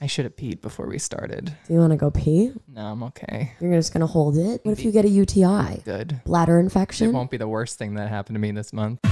I should have peed before we started. Do you want to go pee? No, I'm okay. You're just going to hold it? What if you get a UTI? Good. Bladder infection? It infection? won't be the worst thing that happened to me this month.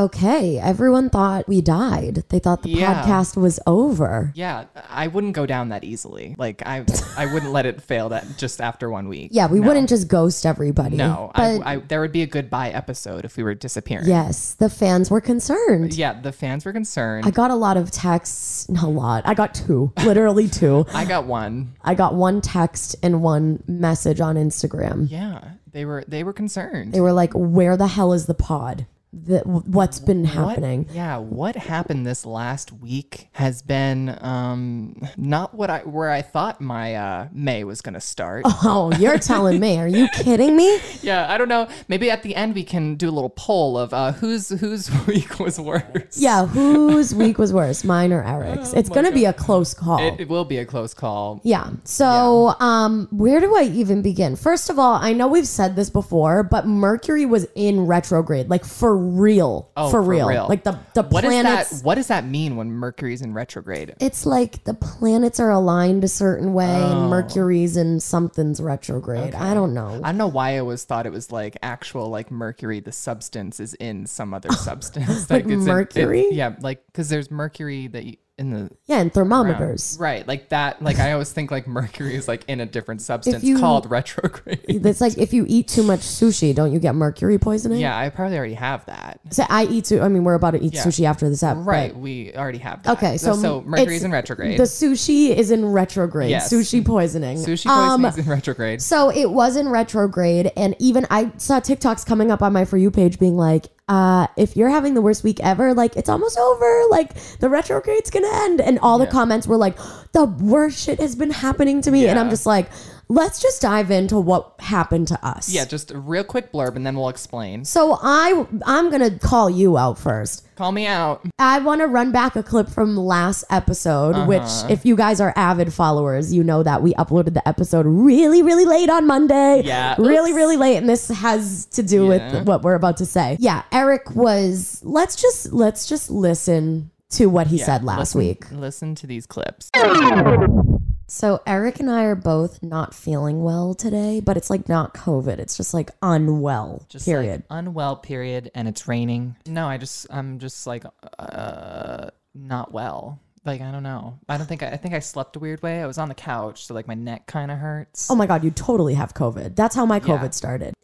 Okay, everyone thought we died. They thought the Yeah. podcast was over. Yeah, I wouldn't go down that easily. Like I, I wouldn't let it fail that just after one week. Yeah, we No. wouldn't just ghost everybody. No, but I, I, there would be a goodbye episode if we were disappearing. yes, the fans were concerned. Yeah, the fans were concerned. I got a lot of texts, not a lot. I got two, literally two. I got one. I got one text and one message on Instagram. Yeah, they were they were concerned. They were like, "Where the hell is the pod? The, what's been What- happening?" yeah, what happened this last week has been um not what I where I thought my uh May was gonna start. Oh, you're telling me? Are you kidding me? Yeah, I don't know. Maybe at the end we can do a little poll of uh whose whose week was worse. Yeah, whose week was worse, mine or Eric's? It's gonna be a close call. Oh It, it will be a close call. Yeah. So, um, where do I even begin? First of all, I know we've said this before, but Mercury was in retrograde, like for real, Oh, for, real. like the the What planets. that what does that mean when Mercury's in retrograde? It's like the planets are aligned a certain way, Oh. and Mercury's in something's retrograde. I don't know. I don't know why I always thought it was like actual like mercury. The substance is in some other substance, Like it's in- it- mercury? yeah, like because there's mercury that you, in the yeah, and thermometers. right, like that. Like I always think like mercury is like in a different substance you- called retrograde. It's like if you eat too much sushi, don't you get mercury poisoning? yeah, I probably already have that. So I eat. Su- I mean, we're about to eat Yeah. sushi after this app. but- Right, we already have that. Okay, so so mercury's in retrograde. The sushi is in retrograde. Yes. Sushi poisoning. Sushi Um, poisoning is in retrograde. So it was in retrograde, and even I saw TikToks coming up on my for you page being like, uh, "If you're having the worst week ever, like it's almost over. Like the retrograde's gonna end." And all the comments were like, "The worst shit has been happening to me," and I'm just like, "Let's just dive into what happened to us." Yeah, just a real quick blurb and then we'll explain. So I I'm gonna call you out first. Call me out. I want to run back a clip from last episode, Uh-huh. which, if you guys are avid followers, you know that we uploaded the episode really, really late on Monday. Yeah. Really, Oops. really late. And this has to do Yeah. with what we're about to say. Yeah. Eric was, let's just, let's just listen to what he Yeah, said last listen- week. Listen to these clips. So Eric and I are both not feeling well today, but it's like not COVID. It's just like unwell, Just period. like unwell period and it's raining. No, I just I'm just like uh not well. Like I don't know. I don't think I, I think I slept a weird way. I was on the couch, so like my neck kind of hurts. Oh my God, you totally have COVID. That's how my COVID Yeah. started.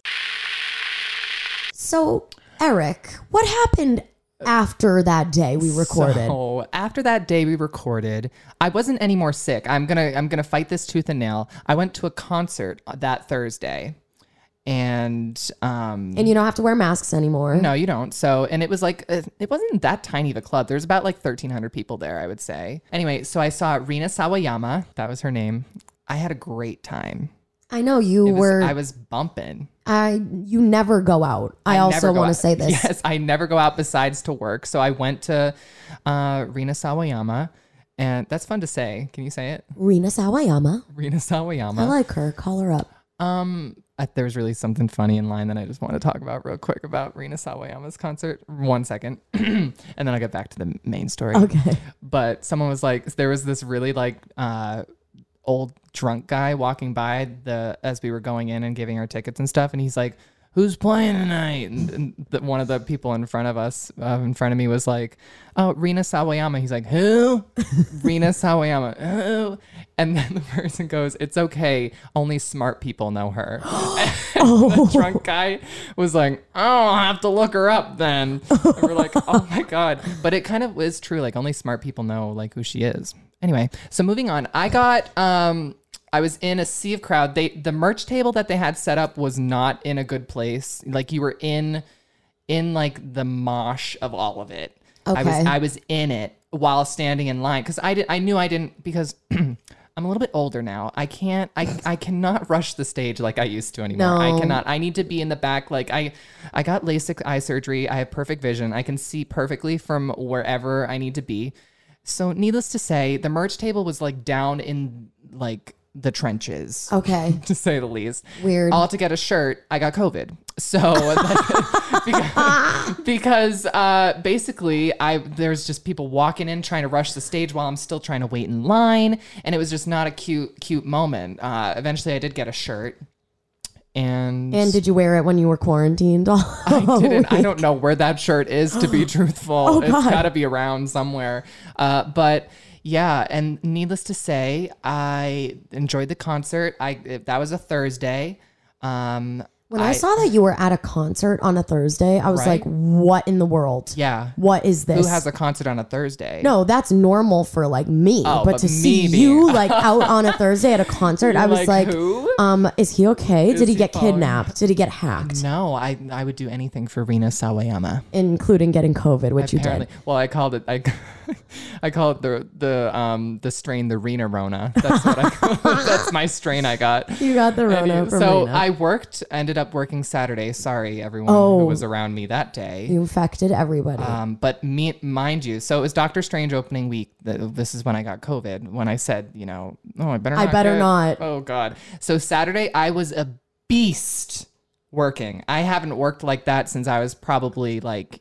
So, Eric, what happened after that day we recorded? So after that day we recorded, I wasn't any more sick. I'm gonna I'm gonna fight this tooth and nail. I went to a concert that Thursday, and um, and you don't have to wear masks anymore. no, you don't. So, and it was like, uh, it wasn't that tiny of a club. There's about like 1,300 people there, I would say. Anyway, so I saw Rina Sawayama. That was her name. I had a great time. I know you was- were. I I, was bumping. I you never go out. I, also never want to say this. Yes, I never go out besides to work. So I went to uh, Rina Sawayama. And that's fun to say. Can you say it? Rina Sawayama. Rina Sawayama. I like her. Call her up. Um, I, there was really something funny in line that I just want to talk about real quick about Rina Sawayama's concert. One second, and then I'll get back to the main story. Okay. But someone was like, there was this really like uh, old drunk guy walking by the as we were going in and giving our tickets and stuff, and he's like. Who's playing tonight? And, and the, one of the people in front of us, uh, in front of me, was like, "Oh, Rina Sawayama." He's like, "Who?" Rina Sawayama. Who? And then the person goes, "It's okay. Only smart people know her." And the drunk guy was like, "Oh, I'll have to look her up then." And we're like, "Oh my god!" But it kind of is true. Like only smart people know like who she is. Anyway, so moving on. I got um. I was in a sea of crowd. They the merch table that they had set up was not in a good place. Like you were in in like the mosh of all of it. I was Okay. I was in it while standing in line because I did I knew I didn't because I'm a little bit older now. I can't I I cannot rush the stage like I used to anymore. No. I cannot. I need to be in the back like I I got LASIK eye surgery. I have perfect vision. I can see perfectly from wherever I need to be. So needless to say, the merch table was like down in like the trenches. Okay. To say the least. Weird. All to get a shirt, I got COVID. So because, because uh, basically, I there's just people walking in trying to rush the stage while I'm still trying to wait in line, and it was just not a cute cute moment. Uh, eventually, I did get a shirt, and And did you wear it when you were quarantined? I didn't. I don't know where that shirt is to be truthful. it's Oh, God. got to be around somewhere. Uh, but yeah, and needless to say, I enjoyed the concert. I that was a Thursday. Um, When I, saw that you were at a concert on a Thursday, I was Right. like, "What in the world? yeah, What is this?" who has a concert on a Thursday? no, that's normal for like me, Oh, but, but to me see being- you like out on a Thursday at a concert, I was like, like, "Um, is he okay? Did he, he get following- kidnapped? Did he get hacked? No, I I would do anything for Rina Sawayama. Including getting COVID, which you did." well, I called it I, I call it the the um the strain the Rena Rona. That's what I call it. that's my strain I got. You got the Rona so Rena. I worked, ended up working Saturday. Sorry, everyone Oh. who was around me that day. you infected everybody. Um, but me, mind you, so it was Doctor Strange opening week. This is when I got COVID. When I said, you know, oh, I better. I Not better get- not. Oh God. So Saturday, I was a beast working. I haven't worked like that since I was probably like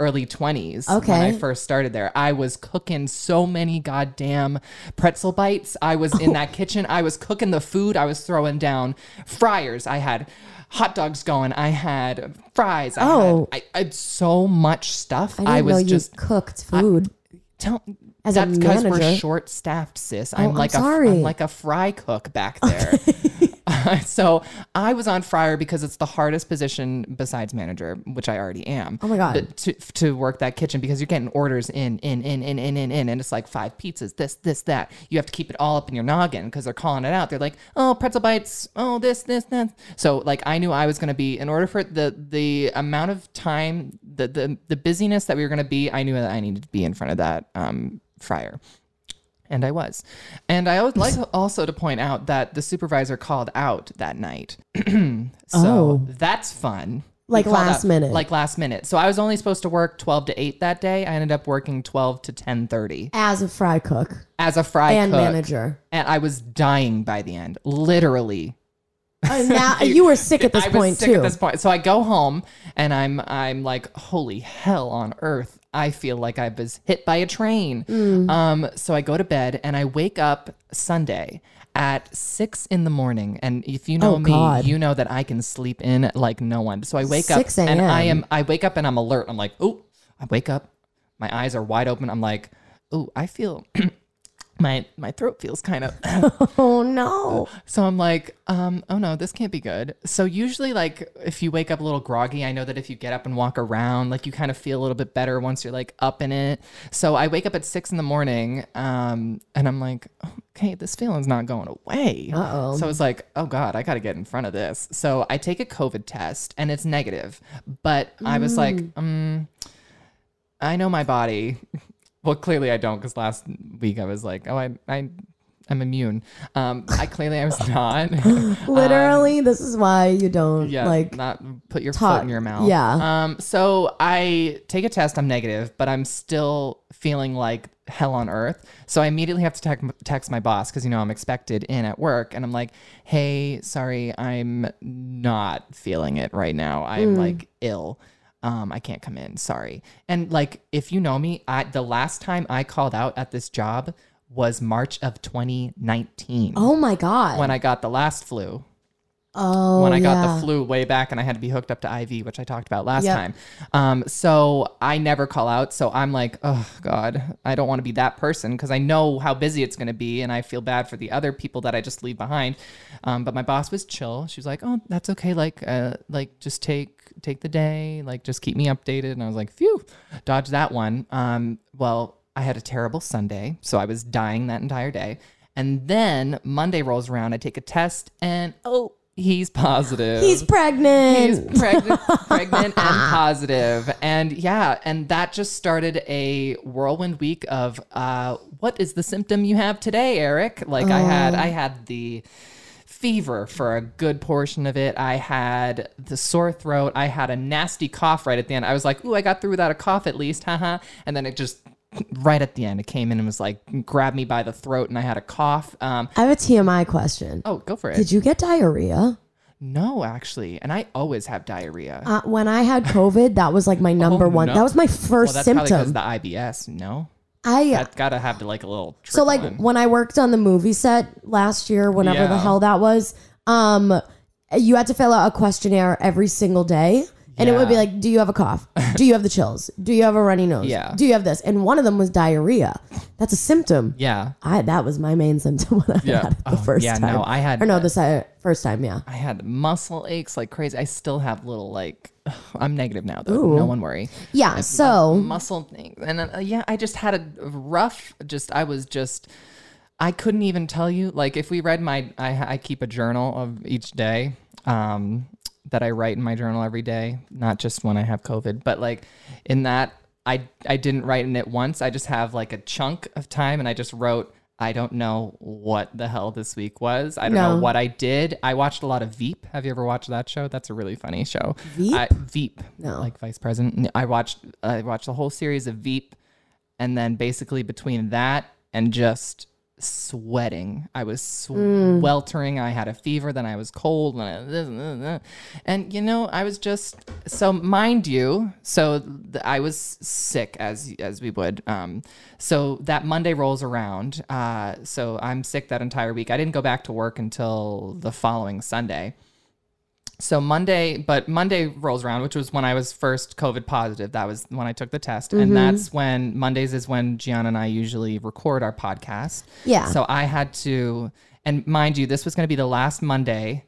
early 20s okay. when I first started there. I was cooking so many goddamn pretzel bites. I was in that kitchen. I was cooking the food. I was throwing down fryers. I had hot dogs going. I had fries. I Oh. had, I, I had so much stuff. I I, was just cooked food. tell As a that's because we're short staffed, sis. Oh, I'm I'm like a sorry. I'm like a fry cook back there. so I was on fryer because it's the hardest position besides manager, which I already am. Oh my God. To, to work that kitchen because you're getting orders in, in, in, in, in, in, in, and it's like five pizzas, this, this, that. You have to keep it all up in your noggin because they're calling it out. They're like, oh, pretzel bites, oh, this, this, that. So like I knew I was gonna be in order for the the amount of time, the the the busyness that we were gonna be, I knew that I needed to be in front of that um fryer. And I was. And I would like also to point out that the supervisor called out that night. so Oh. that's fun. Like last minute. Like last minute. So I was only supposed to work 12 to 8 that day. I ended up working 12 to 10:30 As a fry cook as a fry and cook. manager. And I was dying by the end. Literally. Uh, now you were sick at this I point was sick too. at this point. So I go home and I'm I'm like, holy hell on earth. I feel like I was hit by a train. Mm. Um, so I go to bed and I wake up Sunday at six in the morning. And if you know Oh, me, God. you know that I can sleep in like no one. So I wake 6 up and I a.m.. am I wake up and I'm alert. I'm like, oh, I wake up, my eyes are wide open. I'm like, oh, I feel my my throat feels kind of oh no. so I'm like, um, oh no, this can't be good. So usually, like, if you wake up a little groggy, I know that if you get up and walk around, like, you kind of feel a little bit better once you're like up in it. So I wake up at six in the morning, um, and I'm like, okay, this feeling's not going away. Uh-oh. So it's like, oh god, I got to get in front of this. So I take a COVID test, and it's negative. But I was like, um, I know my body. Well, clearly I don't because last week I was like, oh, I, I, I'm immune. Um, I clearly I was not. Literally, this is why you don't yeah, like not put your talk- foot in your mouth. yeah. Um. So I take a test. I'm negative, but I'm still feeling like hell on earth. So I immediately have to text text my boss because you know I'm expected in at work, and I'm like, hey, sorry, I'm not feeling it right now. I'm like ill. Um, I can't come in. Sorry. And like, if you know me, I the last time I called out at this job was March of 2019 Oh my god. when I got the last flu oh when I got yeah. the flu way back and I had to be hooked up to IV, which I talked about last Yep. time. Um, so I never call out. So I'm like, oh God, I don't want to be that person because I know how busy it's going to be and I feel bad for the other people that I just leave behind. Um, but my boss was chill. She was like, oh, that's okay. Like, uh, like just take take the day. Like, just keep me updated. And I was like, phew, dodge that one. Um, well, I had a terrible Sunday, so I was dying that entire day. And then Monday rolls around, I take a test, and oh, he's positive. He's pregnant. He's pregnant, pregnant and positive, and yeah, and that just started a whirlwind week of uh, what is the symptom you have today, Eric? Like I had, I had the fever for a good portion of it. I had the sore throat. I had a nasty cough right at the end. I was like, "Ooh, I got through without a cough at least, haha." And then it just right at the end, it came in and was like grabbed me by the throat, and I had a cough. Um, I have a TMI question. oh, go for it. Did you get diarrhea? no, actually, and I always have diarrhea. Uh, when I had COVID, that was like my number one. Oh, no. That was my first well, that's probably because symptom. the IBS. No. I That gotta have to like a little. so like when I worked on the movie set last year, whenever the hell that was, um, you had to fill out a questionnaire every single day. And it would be like, do you have a cough? Do you have the chills? Do you have a runny nose? Yeah. Do you have this? And one of them was diarrhea. That's a symptom. yeah, I that was my main symptom when I Yeah. had it the Oh, first yeah, time. no, I had- or no, the first time, yeah. I had muscle aches like crazy. I still have little like. I'm negative now though. No one worry. Yeah. So muscle things, and uh, yeah, I just had a rough. Just I was just. I couldn't even tell you. Like if we read my, I, I keep a journal of each day. Um, that I write in my journal every day, not just when I have COVID, but like in that I I didn't write in it once. I just have like a chunk of time and I just wrote I don't know what the hell this week was. I don't No. know what I did. I watched a lot of Veep. Have you ever watched that show? That's a really funny show. Veep? I, Veep. No. Like Vice President. I watched I watched the whole series of Veep and then basically between that and just sweating. I was sweltering i had a fever then i was cold and, I, and you know i was just so mind you so th- i was sick as as we would um so that monday rolls around uh so i'm sick that entire week. I didn't go back to work until the following sunday so Monday, but Monday rolls around, which was when I was first COVID positive. That was when I took the test. Mm-hmm. And that's when Mondays is when Gianna and I usually record our podcast. Yeah. So I had to, and mind you, this was going to be the last Monday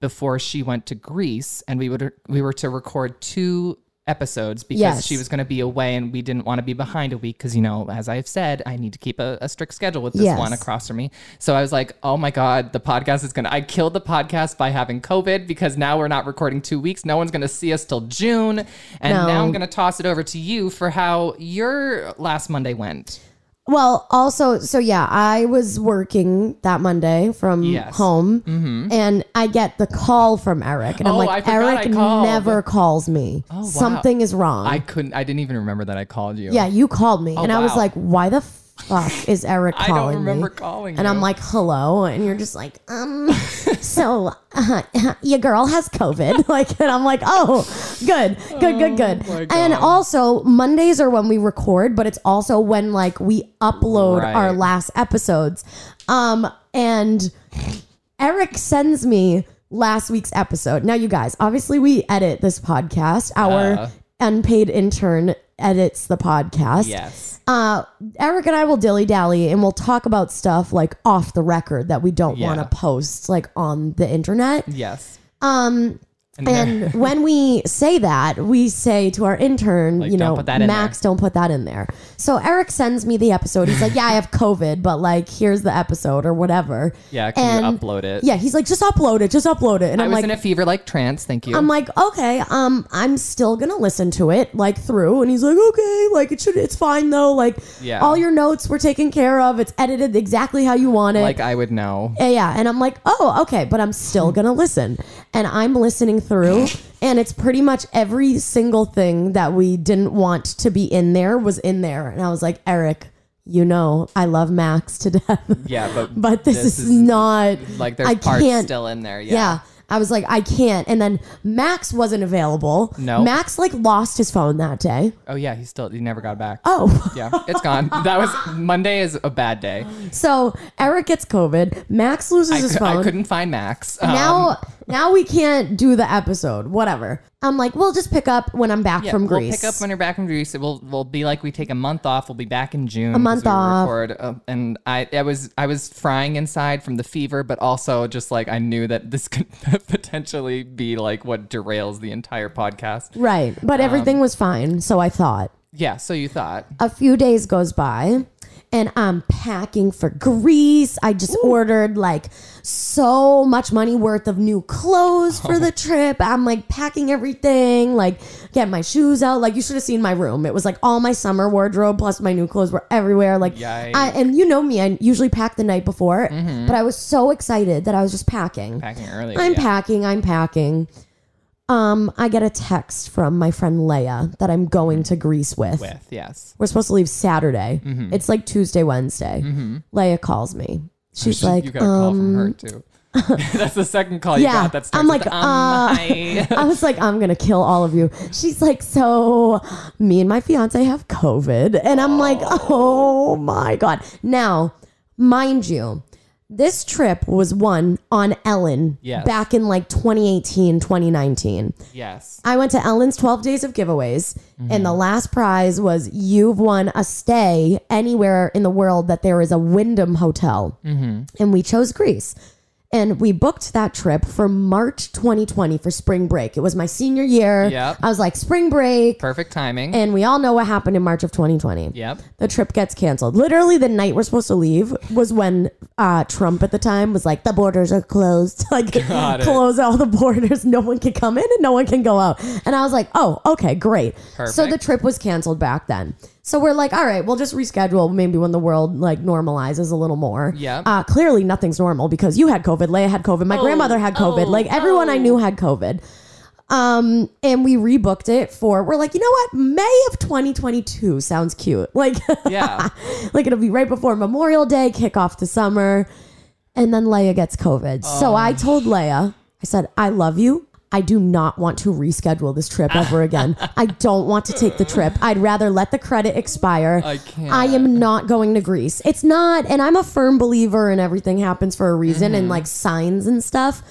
before she went to Greece, and we would we were to record two episodes because Yes. she was going to be away, and we didn't want to be behind a week because you know, as I've said, I need to keep a, a strict schedule with this Yes. one across from me. So I was like, oh my god, the podcast is gonna. I killed the podcast by having COVID because now we're not recording two weeks. No one's gonna see us till June, and No. now I'm gonna toss it over to you for how your last Monday went. Well, also, so yeah, I was working that Monday from Yes. home, mm-hmm. and I get the call from Eric, and I'm Oh, I like, forgot I Eric called. never calls me. Oh, wow. Something is wrong. I couldn't. I didn't even remember that I called you. yeah, you called me, oh, and I was wow. like, why the fuck is Eric I calling don't remember me? calling And I'm like, hello, and you're just like, um, so uh, your girl has COVID, like, and I'm like, oh, good, good, good, good. my and also Mondays are when we record, but it's also when like we upload Right. our last episodes. Um, and Eric sends me last week's episode. Now, you guys, obviously, we edit this podcast. Our unpaid intern edits the podcast. Yes. Uh, Eric and I will dilly dally and we'll talk about stuff like off the record that we don't Yeah. want to post like on the internet. Yes. Um, And, and when we say that, we say to our intern, Like, you know, Max, don't put that in there. So Eric sends me the episode. He's like, yeah, I have COVID, but like, here's the episode or whatever. yeah, can you and- upload it? Yeah, he's like, just upload it, just upload it. And I I'm was like, in a fever like trance. Thank you. I'm like, okay, um, I'm still gonna listen to it like through, and he's like, okay, like it should, it's fine though, like, Yeah. all your notes were taken care of, it's edited exactly how you want it. like I would know. Yeah, yeah, and I'm like, oh, okay, but I'm still gonna listen, and I'm listening through, and it's pretty much every single thing that we didn't want to be in there was in there, and I was like, Eric, you know, I love Max to death, Yeah, but but this, is, not like there's I parts can't- still in there. yeah. Yeah. I was like, I can't. And then Max wasn't available. No. Max like lost his phone that day. Oh yeah, he still he never got it back. Oh. Yeah, it's gone. That was Monday is a bad day. So Eric gets COVID. Max loses I, his cou- phone. I couldn't find Max. Um, now now we can't do the episode. Whatever. I'm like, we'll just pick up when I'm back yeah, from we'll Greece. pick up when you're back from Greece. It will will be like we take a month off. We'll be back in June. A month off. Record, uh, and I I was I was frying inside from the fever, but also just like I knew that this could potentially be like what derails the entire podcast. right. But Um, everything was fine. So I thought. Yeah. So you thought? A few days goes by and I'm packing for Greece. I just ordered like so much money worth of new clothes for the trip. I'm like packing everything, like getting my shoes out. Like you should have seen my room. It was like all my summer wardrobe plus my new clothes were everywhere. Like Yikes. I and you know me, I usually pack the night before, mm-hmm. but I was so excited that I was just packing. Packing early. I'm yeah. packing, I'm packing. Um, I get a text from my friend Leia that I'm going to Greece with. with yes. We're supposed to leave Saturday. Mm-hmm. It's like Tuesday, Wednesday. Leia calls me. She's like, you got a call from her um, too. That's the second call you yeah. got. That starts I'm like, with, um, uh. I was like, I'm gonna kill all of you. She's like, so me and my fiance have COVID, and I'm like, oh my god. Now, mind you, this trip was one on Ellen Yes. back in like 2018, 2019. yes. I went to Ellen's 12 Days of Giveaways, and mm-hmm. the last prize was you've won a stay anywhere in the world that there is a Wyndham hotel. Mm-hmm. And we chose Greece. And we booked that trip for March 2020 for spring break. It was my senior year. Yep. I was like, spring break. Perfect timing. And we all know what happened in March of 2020 yep. the trip gets canceled. Literally, the night we're supposed to leave was when uh, Trump at the time was like, "The borders are closed. like, Got it. close all the borders. No one can come in and no one can go out." And I was like, "Oh, okay, great." Perfect. So the trip was canceled back then. So we're like, "All right, we'll just reschedule. Maybe when the world like normalizes a little more." Yeah. Uh, clearly, nothing's normal because you had COVID. Leia had COVID. My grandmother had COVID. oh, like everyone I knew had COVID. Um, and we rebooked it for, we're like, you know what? May of 2022 sounds cute. Like, Yeah. like it'll be right before Memorial Day, kick off the summer. And then Leia gets COVID. So I told Leia, I said, I love you. I do not want to reschedule this trip ever again. I don't want to take the trip. I'd rather let the credit expire. I can't. I am not going to Greece. It's not, and I'm a firm believer in everything happens for a reason and like signs and stuff.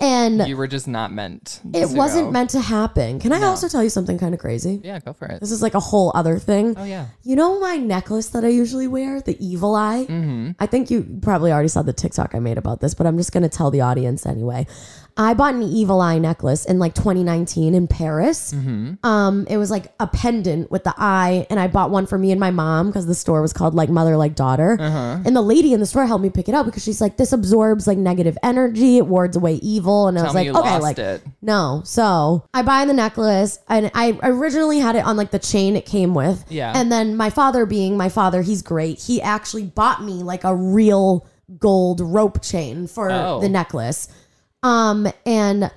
And You were just not meant. it wasn't go. meant to happen. Can I also tell you something kind of crazy? Yeah, go for it. This is like a whole other thing. Oh yeah. You know my necklace that I usually wear, the evil eye? Mm-hmm. I think you probably already saw the TikTok I made about this, but I'm just going to tell the audience anyway. I bought an evil eye necklace in like 2019 in Paris. Um, it was like a pendant with the eye, and I bought one for me and my mom because the store was called like Mother Like Daughter. And the lady in the store helped me pick it up because she's like, "This absorbs like negative energy, it wards away evil." And I Tell was like, "Okay, like it. no. So I buy the necklace, and I originally had it on like the chain it came with. Yeah. And then my father, being my father, he's great. He actually bought me like a real gold rope chain for Oh. the necklace. Um, and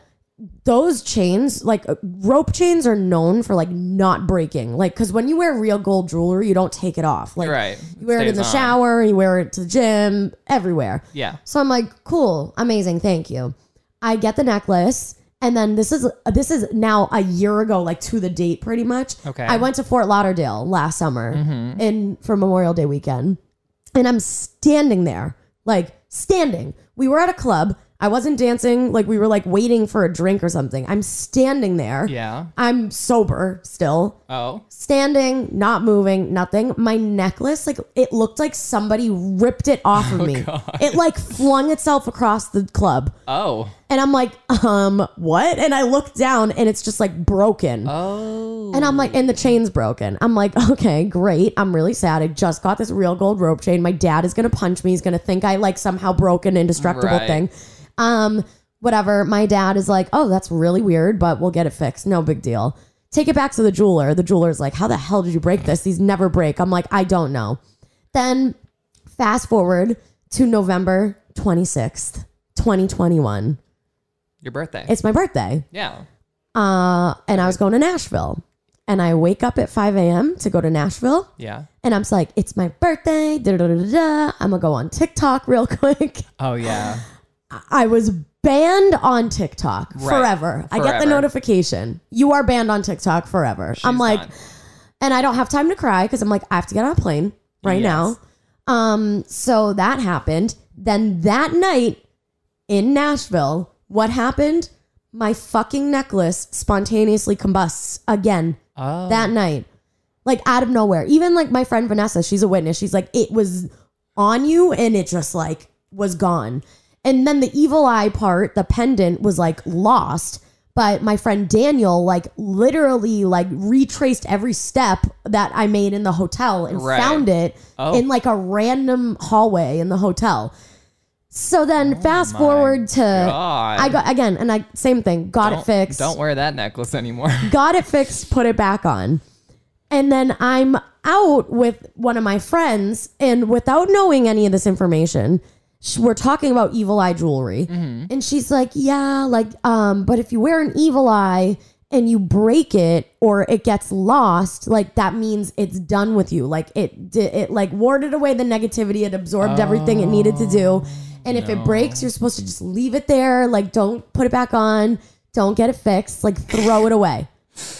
those chains, like uh, rope chains, are known for like not breaking. Like, because when you wear real gold jewelry, you don't take it off. Like, Right. you wear it in the on. shower, you wear it to the gym, everywhere. Yeah. So I'm like, cool, amazing, thank you. I get the necklace, and then this is this is now a year ago, like to the date, pretty much. Okay. I went to Fort Lauderdale last summer, in for Memorial Day weekend, and I'm standing there, like standing. We were at a club. I wasn't dancing, like we were like waiting for a drink or something. I'm standing there. Yeah. I'm sober still Oh. standing, not moving, nothing. My necklace, like it looked like somebody ripped it off of oh, me. God. It like flung itself across the club. Oh. And I'm like, um, what? And I look down and it's just like broken. Oh. And I'm like, and the chain's broken. I'm like, okay, great. I'm really sad. I just got this real gold rope chain. My dad is gonna punch me. He's gonna think I like somehow broke an indestructible Right. thing. Um, whatever. My dad is like, oh, that's really weird, but we'll get it fixed. No big deal. Take it back to the jeweler. The jeweler's like, how the hell did you break this? These never break. I'm like, I don't know. Then fast forward to November 26th, 2021. Your birthday. It's my birthday. yeah. Uh, and I was going to Nashville. And I wake up at 5 a.m. to go to Nashville. Yeah. And I'm just like, it's my birthday. Da, da, da, da. I'm going to go on TikTok real quick. Oh yeah. I was banned on TikTok forever. I get the notification. You are banned on TikTok forever. I'm like, and I don't have time to cry because I'm like, I have to get on a plane right Yes. now. Um, so that happened. Then that night in Nashville, what happened? My fucking necklace spontaneously combusts again Oh. that night. Like out of nowhere. Even like my friend Vanessa, she's a witness. She's like, it was on you and it just like was gone. And then the evil eye part, the pendant was like lost, But my friend Daniel, like, literally, like, retraced every step that I made in the hotel and Right. found it Oh. in like a random hallway in the hotel. So then, fast Oh my forward to God. I got again, and I same thing. Got it Don't- fixed Don't wear that necklace anymore. got it fixed, put it back on. And then I'm out with one of my friends, and without knowing any of this information, we're talking about evil eye jewelry. And she's like, Yeah, like, um, but if you wear an evil eye and you break it or it gets lost, like that means it's done with you. Like it it like warded away the negativity, it absorbed everything it needed to do. And if it breaks, you're supposed to just leave it there. Like, don't put it back on. Don't get it fixed. Like, throw it away.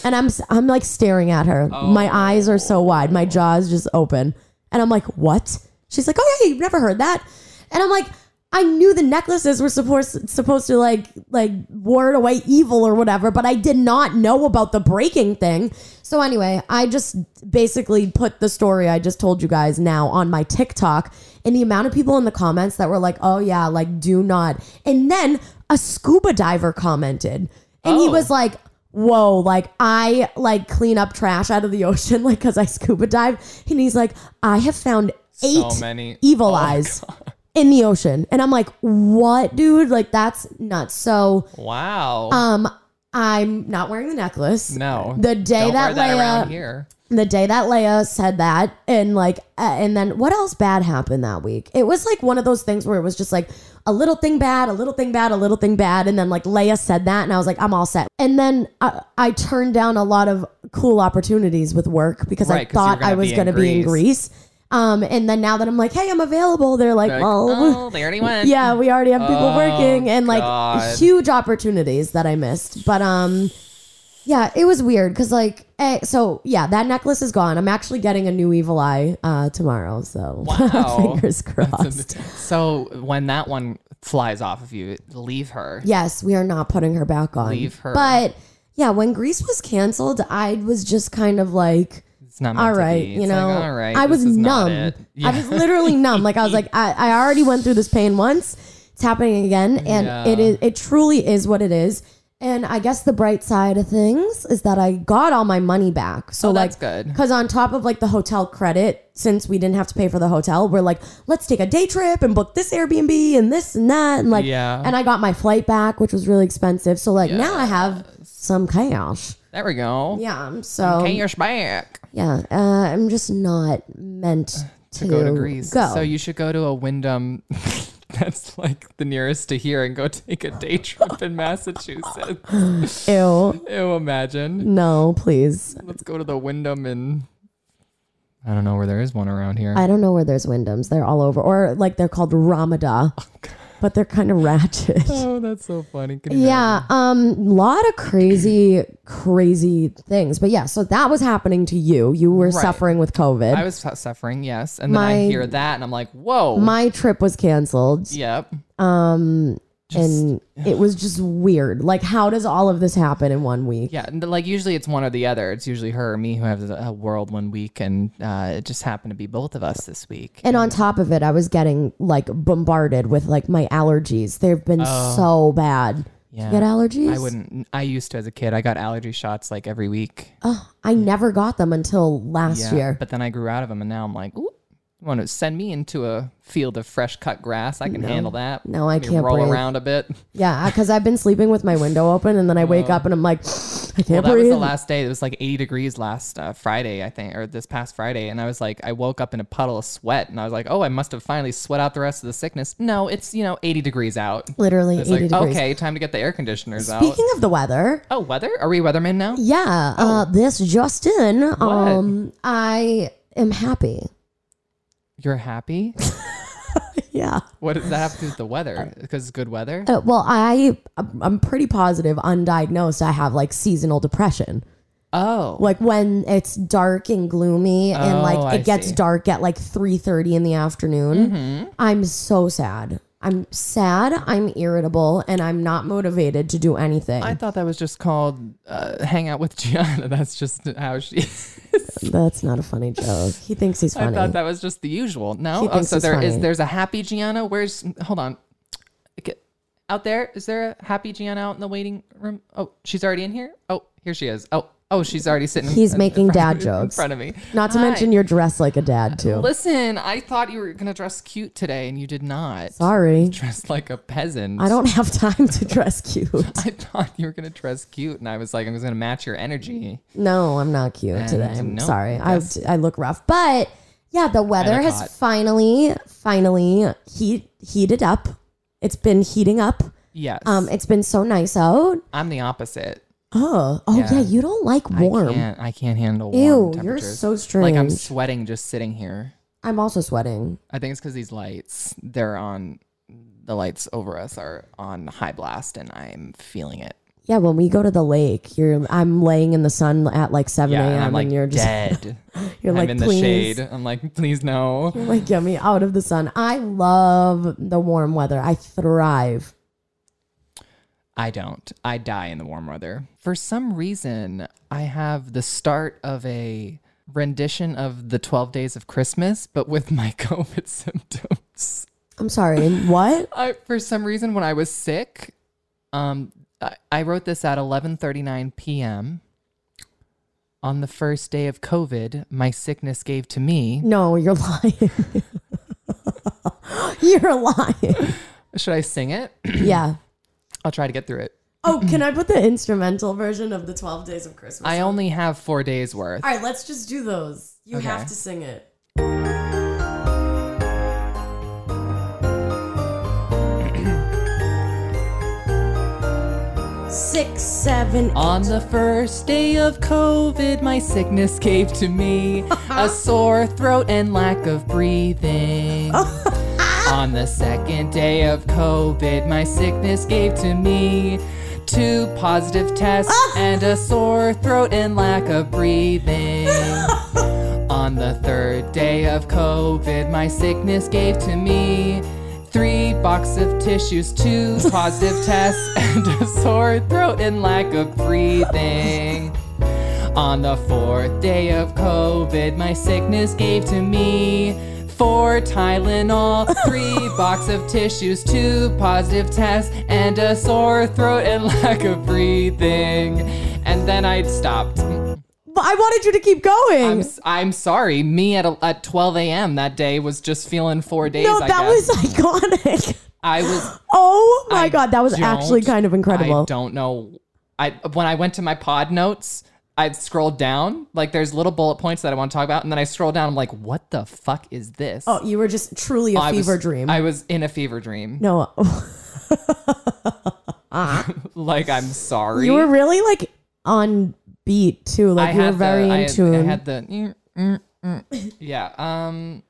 And I'm I'm like staring at her. Oh. My eyes are so wide. My jaw is just open. And I'm like, "What?" She's like, "Oh yeah, you've never heard that." And I'm like, "I knew the necklaces were supposed supposed to like like ward away evil or whatever, but I did not know about the breaking thing." So anyway, I just basically put the story I just told you guys now on my TikTok, and the amount of people in the comments that were like, "Oh yeah, like do not." And then a scuba diver commented, and he Oh. was like, whoa, like I like clean up trash out of the ocean, like because I scuba dive. And he's like, I have found eight So many. evil Oh, eyes in the ocean. And I'm like, what, dude? Like that's nuts. So Wow. um I'm not wearing the necklace. no. The day Don't that wear that around Leia here. the day that Leia said that, and like, uh, and then what else bad happened that week? It was like one of those things where it was just like a little thing bad, a little thing bad, a little thing bad, and then like Leia said that, and I was like, I'm all set. And then I, I turned down a lot of cool opportunities with work because Right, I thought I was going to be in Greece. Um, and then now that I'm like, hey, I'm available, they're like, Like, well, oh, they already went. yeah, we already have people Oh, working and like God. huge opportunities that I missed. But um yeah, it was weird because like eh, so yeah, that necklace is gone. I'm actually getting a new evil eye uh tomorrow, so Wow. fingers crossed. So when that one flies off of you, leave her. yes, we are not putting her back on. Leave her. But yeah, when Greece was canceled, I was just kind of like It's not all be. you know, like, all right, I was this is not numb. it. I was literally numb. Like I was like, I, I already went through this pain once. It's happening again, and Yeah. it is. It truly is what it is. And I guess the bright side of things is that I got all my money back. So Oh, like, that's good. Because on top of like the hotel credit, since we didn't have to pay for the hotel, we're like, let's take a day trip and book this Airbnb and this and that, and like, Yeah. And I got my flight back, which was really expensive. So like now I have some cash. There we go. Yeah. So Cash back yeah, uh, I'm just not meant to, to go to Greece. Go. So you should go to a Wyndham that's like the nearest to here and go take a day trip in Massachusetts. Ew. Ew, imagine. No, please. Let's go to the Wyndham in I don't know where there is one around here. I don't know where there's Wyndhams. They're all over, or like they're called Ramada, but they're kind of ratchet. oh, that's so funny. Yeah, um, a lot of crazy, crazy things. But yeah, so that was happening to you. You were Right. suffering with COVID. I was suffering, yes. And then I hear that and I'm like, whoa. My trip was canceled. yep. Um, and it was just weird. Like, how does all of this happen in one week? Yeah, and like usually it's one or the other. It's usually her or me who have a world one week, and uh, it just happened to be both of us this week. And on top of it, I was getting like bombarded with like my allergies. They've been so bad. yeah, You get allergies? I wouldn't. I used to as a kid. I got allergy shots like every week. Oh, I never got them until last Yeah, year. but then I grew out of them, and now I'm like, Ooh, want to send me into a field of fresh cut grass? I can handle that. No, I Let me can't roll breathe. around a bit. Yeah, because I've been sleeping with my window open, and then I wake up and I'm like, I Well, can't that was breathe. the last day. It was like 80 degrees last uh, Friday, I think, or this past Friday. And I was like, I woke up in a puddle of sweat, and I was like, oh, I must have finally sweat out the rest of the sickness. No, it's you know 80 degrees out. Literally It's 80 like degrees. okay, time to get the air conditioners out. Speaking of the weather, Oh, weather? Are we weathermen now? yeah, Oh. uh, this just in, um, I am happy. You're happy? Yeah. what does that have to do with the weather? Because it's good weather? Uh, well, I I'm pretty positive, undiagnosed. I have like seasonal depression. Oh. Like when it's dark and gloomy, and Oh, like I it gets see. Mm-hmm. dark at like three thirty in the afternoon. I'm so sad. I'm sad. I'm irritable, and I'm not motivated to do anything. I thought that was just called uh, hang out with Gianna. That's just how she is. That's not a funny joke. He thinks he's funny. I thought that was just the usual. He No? Oh, thinks so he's there is funny. there's a happy Gianna. Where's hold on. Out there? Is there a happy Gianna out in the waiting room? Oh, she's already in here. Oh, here she is. Oh, oh, she's already sitting. He's in- making in dad of me- in front of me. Not to Hi. mention you're dressed like a dad too. Listen, I thought you were gonna dress cute today, and you did not. Sorry. Dressed like a peasant. I don't have time to dress cute. I thought you were gonna dress cute, and I was like, I was gonna match your energy. No, I'm not cute And today. I'm no, sorry. I I, look rough. But yeah, the weather has hot. finally, finally heat, heated up. It's been heating up. Yes. Um, it's been so nice out. I'm the opposite. Oh, oh yeah, Yeah. you don't like warm. I can't. I can't handle warm Ew, you're so strange. Like I'm sweating just sitting here. I'm also sweating. I think it's because these lights, they're on, the lights over us are on high blast and I'm feeling it. Yeah, when we go to the lake, you're I'm laying in the sun at like 7 Yeah, a.m. and like you're just dead. you're I'm like in the shade. I'm like, please no. like get me out of the sun. I love the warm weather. I thrive. I don't. I die in the warm weather. For some reason, I have the start of a rendition of the 12 days of Christmas, but with my COVID symptoms. I'm sorry. what? I, for some reason, when I was sick, um, I, I wrote this at 11:39 p.m. On the first day of COVID, my sickness gave to me. No, you're lying. you're lying. Should I sing it? Yeah. I'll try to get through it. Oh, can I put the instrumental version of the 12 Days of Christmas? I on? only have four days worth. All right, let's just do those. You Okay. have to sing it. Six, seven, On the first day of COVID, my sickness gave to me a sore throat and lack of breathing. On the second day of COVID, my sickness gave to me two positive tests ah! and a sore throat and lack of breathing. On the third day of COVID, my sickness gave to me three box of tissues, two positive tests, and a sore throat and lack of breathing. On the fourth day of COVID, my sickness gave to me four Tylenol, three box of tissues, two positive tests, and a sore throat and lack of breathing. And then I stopped. But I wanted you to keep going. I'm, I'm sorry. Me at, a, at 12 a.m. that day was just feeling four days. no, that was iconic. I was. Oh my I god, that was actually kind of incredible. I don't know. I when I went to my pod notes, I scrolled down. Like there's little bullet points that I want to talk about, and then I scroll down. I'm like, what the fuck is this? Oh, you were just truly a I was- fever dream. I was in a fever dream. no, Like I'm sorry. you were really like on beat too. Like I you were very the, I in had- tune. I had the. mm, mm, mm. Yeah. Um.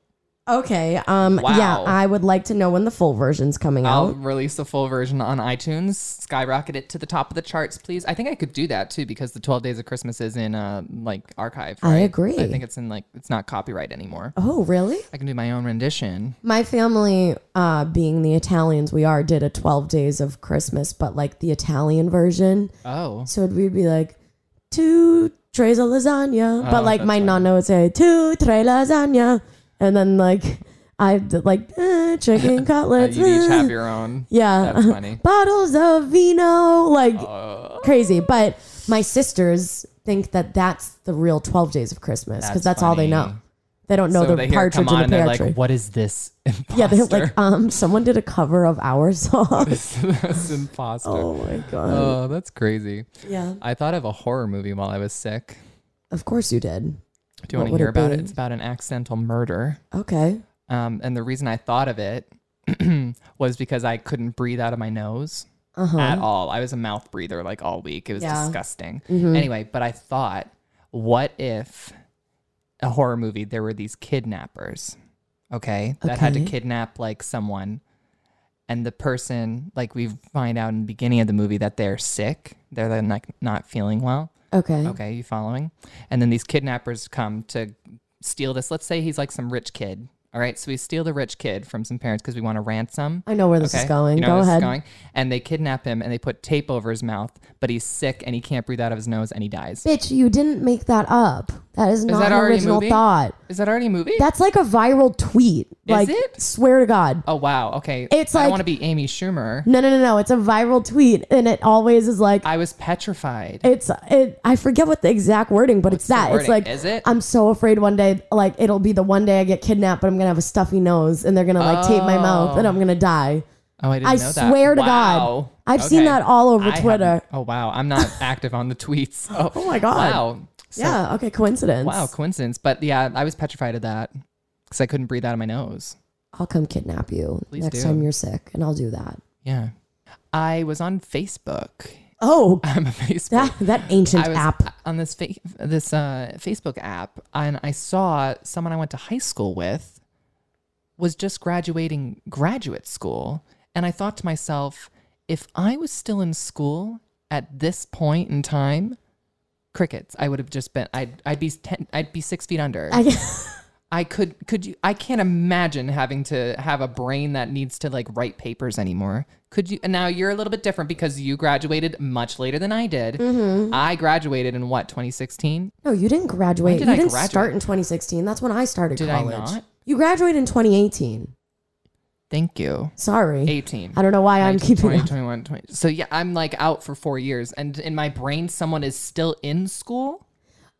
Okay. Um. Yeah, I would like to know when the full version's coming out. I'll out. release the full version on iTunes. Skyrocket it to the top of the charts, please. I think I could do that too because the 12 Days of Christmas is in uh like archive. I right? agree. I think it's in like it's not copyright anymore. Oh, really? I can do my own rendition. My family, uh, being the Italians we are, did a 12 days of Christmas, but like the Italian version. Oh, So we'd be like, two trays of lasagna. but Oh, like that's my funny. nonna would say, two tray lasagna. And then like, I did like, eh, chicken uh, cutlets. you each eh. have your own. yeah. That's funny. Bottles of vino. Like, Uh, crazy. But my sisters think that that's the real 12 days of Christmas because that's, all they know. They don't know so the they hear it come partridge on and the and pear they're tree. like, "What is this imposter? yeah, they're like, um, someone did a cover of our song. "That's imposter." oh my god. Oh, that's crazy. yeah, I thought of a horror movie while I was sick. of course you did. Do you want to hear about be? it? It's about an accidental murder. Okay. Um, and the reason I thought of it was because I couldn't breathe out of my nose Uh huh. at all. I was a mouth breather like all week. It was Yeah. disgusting. Mhm. Anyway, but I thought, what if a horror movie there were these kidnappers, okay, that had to kidnap like someone, and the person like we find out in the beginning of the movie that they're sick, they're like not feeling well. Okay. Okay, you following? And then these kidnappers come to steal this. Let's say he's like some rich kid All right, so we steal the rich kid from some parents because we want to ransom. I know where this is going. You know Go where this is ahead. going? And they kidnap him and they put tape over his mouth, but he's sick and he can't breathe out of his nose and he dies. Bitch, you didn't make that up. That is not that an already a original movie? thought. Is that already a movie? That's like a viral tweet. like, it? swear to God. oh wow. Okay. It's I like- don't want to be Amy Schumer. No, no, no, no. It's a viral tweet, and it always is like I was petrified. it's it. I forget what the exact wording, but it's the that. It's wording? like Is it? I'm so afraid one day, like it'll be the one day I get kidnapped, but I'm gonna have a stuffy nose, and they're gonna like tape my mouth, and I'm gonna die. oh, I didn't I know that. swear to Wow. God. I've seen Okay. that all over I Twitter. haven't- Oh wow. I'm not active on the tweets. Oh, Oh my God. Wow. So- yeah. Okay. Coincidence. Wow, coincidence. But yeah, I was petrified of that because I couldn't breathe out of my nose. I'll come kidnap you Please next do. time you're sick, and I'll do that. Yeah. I was on Facebook. Oh, I'm a Facebook. that that ancient I was app. on this fa- this uh, Facebook app, and I saw someone I went to high school with was just graduating graduate school, and I thought to myself, if I was still in school at this point in time, crickets, I would have just been. I'd I'd be ten, I'd be six feet under. I, I could could you I can't imagine having to have a brain that needs to like write papers anymore. Could you and now you're a little bit different because you graduated much later than I did. Mm-hmm. I graduated in what, 2016? no, you didn't graduate. did you I didn't graduate? start in 2016. That's when I started Did I not? You graduated in 2018. Thank you. Sorry. 18. I don't know why I'm 19, keeping 20, up. 21, 20. So yeah, I'm like out for 4 years and in my brain someone is still in school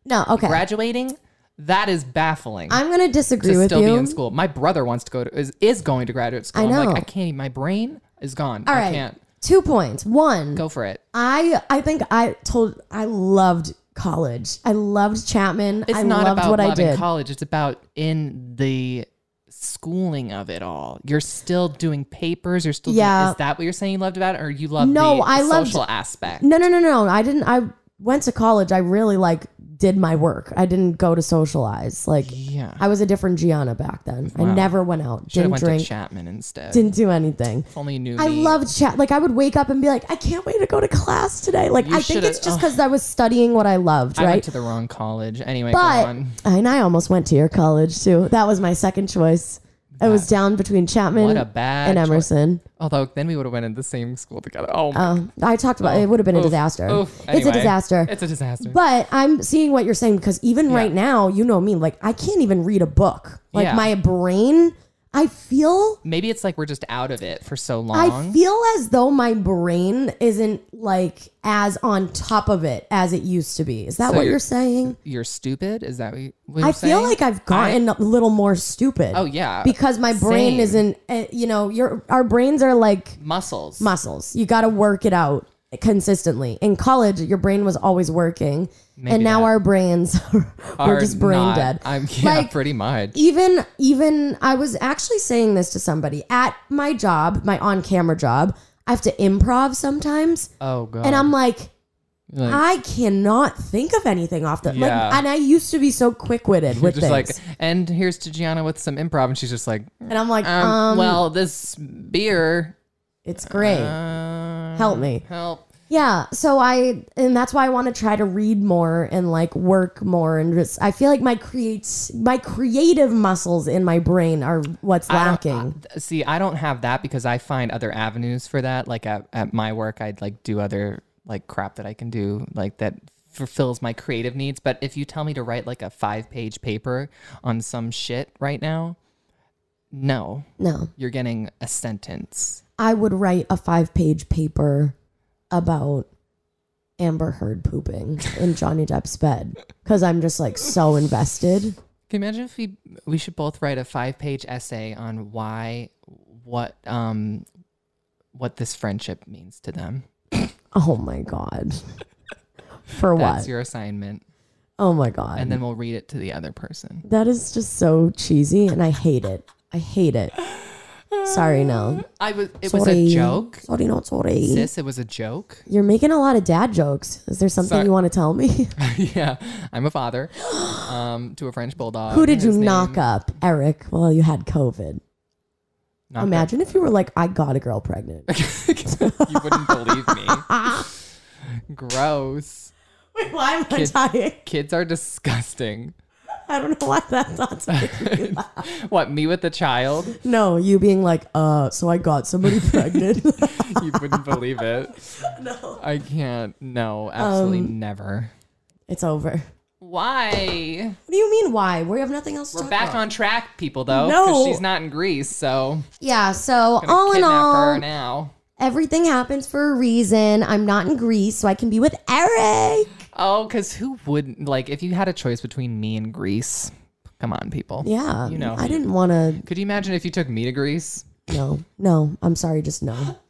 No, okay. graduating. That is baffling. I'm gonna disagree to with still you. be in school. My brother wants to go to is, is going to graduate school. I I'm know. like I can't. even- My brain is gone. All I right. can't Two points. One, go for it. I I think I told I loved college. I loved Chapman. It's I not loved about what I did. college. It's about in the schooling of it all. You're still doing papers. You're still. Yeah. Doing, is that what you're saying you loved about it, or you love No, the I loved- social aspect? No, no, no, no. I didn't. I went to college. I really like did my work. I didn't go to socialize. Like Yeah. I was a different Gianna back then. I Wow. never went out. Should have Didn't went drink. to Chapman instead. didn't do anything. if only you knew. I me. loved chat. Like I would wake up and be like, I can't wait to go to class today. Like You I think shoulda- it's just because I was studying what I loved, I right? went to the wrong college. Anyway, go but on. and I almost went to your college too. That was my second choice. It was down between Chapman What a bad and choice. Emerson. Although then we would have went in the same school together. Oh, my Um, I talked about it. Would have been a Oof. disaster. Oof. It's a Anyway, disaster. It's a disaster. But I'm seeing what you're saying because even right now, you know me, like I can't even read a book. Like Yeah. my brain, I feel Maybe it's like we're just out of it for so long. I feel as though my brain isn't like as on top of it as it used to be. Is that So what you're- you're saying? you're stupid. Is that what, you, what you're I feel saying? like I've gotten a little more stupid. Oh, yeah. because my brain Same. isn't. Uh, you know, your our brains are like muscles. muscles. You got to work it out consistently. In college, your brain was always working, and now that. our brains are, just brain not- dead. I'm yeah, Like, pretty much. even even I was actually saying this to somebody at my job, my on-camera job. I have to improv sometimes, Oh god. and I'm like, Like, I cannot think of anything off the like. And I used to be so quick-witted with just things, like, and here's to Gianna with some improv, and she's just like, and I'm like, um, um, well, this beer. it's great. Uh, Help me. Help. Yeah, so I and that's why I want to try to read more and like work more and just I feel like my creates my creative muscles in my brain are what's I lacking. Uh, I- see, I don't have that because I find other avenues for that. Like at, at my work, I'd like do other like crap that I can do, like that fulfills my creative needs. But if you tell me to write like a five page paper on some shit right now, no, no. you're getting a sentence. I would write a 5-page paper about Amber Heard pooping in Johnny Depp's bed cuz I'm just like so invested. Can you imagine if we we should both write a five page essay on why what um what this friendship means to them? Oh my god. For what? That's your assignment. oh my god. And then we'll read it to the other person. that is just so cheesy and I hate it. I hate it. Sorry, no. I was it was Sorry. a joke. Sorry, not sorry. Sis, it was a joke. You're making a lot of dad jokes. Is there something Sorry. you want to tell me? yeah. I'm a father. Um to a French bulldog. Who did you His name- knock up? Eric. Well, you had COVID. knock Imagine if you were like, I got a girl pregnant. you wouldn't believe me. Gross. Wait, why am I Kid- dying? Kids are disgusting. I don't know why that thought's making me laugh. What, me with the child? No, you being like, uh, so I got somebody pregnant. You wouldn't believe it. no. I can't. No, absolutely Um, never. It's over. Why? What do you mean why? We have nothing else to We're talk back about. on track, people, though. No. She's not in Greece, so Yeah, so gonna all in kidnap her all, now. everything happens for a reason. I'm not in Greece, so I can be with Eric. Oh, because who wouldn't like if you had a choice between me and Greece? Come on, people. Yeah. You know. I didn't want to. Could you imagine if you took me to Greece? No, no. I'm sorry. Just no.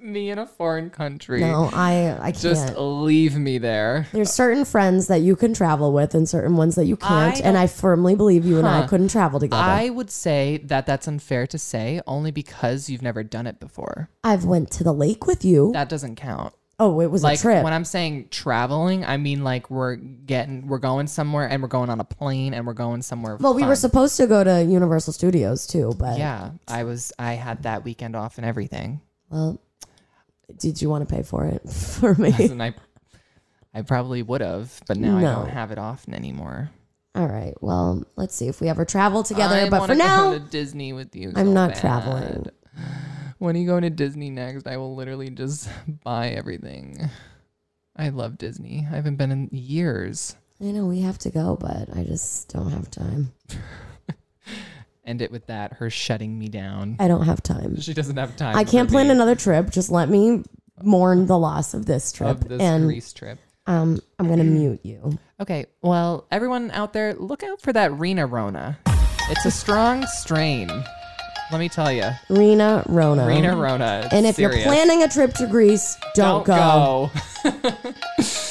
Me in a foreign country. No, I, I can't. Just leave me there. There's certain friends that you can travel with and certain ones that you can't. I and I firmly believe you and I couldn't travel together. I would say that that's unfair to say only because you've never done it before. I've went to the lake with you. That doesn't count. Oh, it was Like a trip. when I'm saying traveling, I mean like we're getting we're going somewhere and we're going on a plane and we're going somewhere. well, we were supposed to go to Universal Studios too, but Yeah, I was I had that weekend off and everything. well, did you want to pay for it for me? I I probably would have, but now I don't have it often anymore. All right. Well, let's see if we ever travel together. I but for now, go to Disney with you. I'm so not bad. traveling. When are you going to Disney next? I will literally just buy everything. I love Disney. I haven't been in years. I know we have to go, but I just don't have time. End it with that, her shutting me down. I don't have time. She doesn't have time. I can't plan me another trip. Just let me mourn the loss of this trip, of this and Greece trip. um, I'm gonna mute you. Okay, well, everyone out there, look out for that Rina Rona. It's a strong strain. Let me tell you, Rina Rona. Rina Rona. and if serious. you're planning a trip to Greece, don't, don't go. go.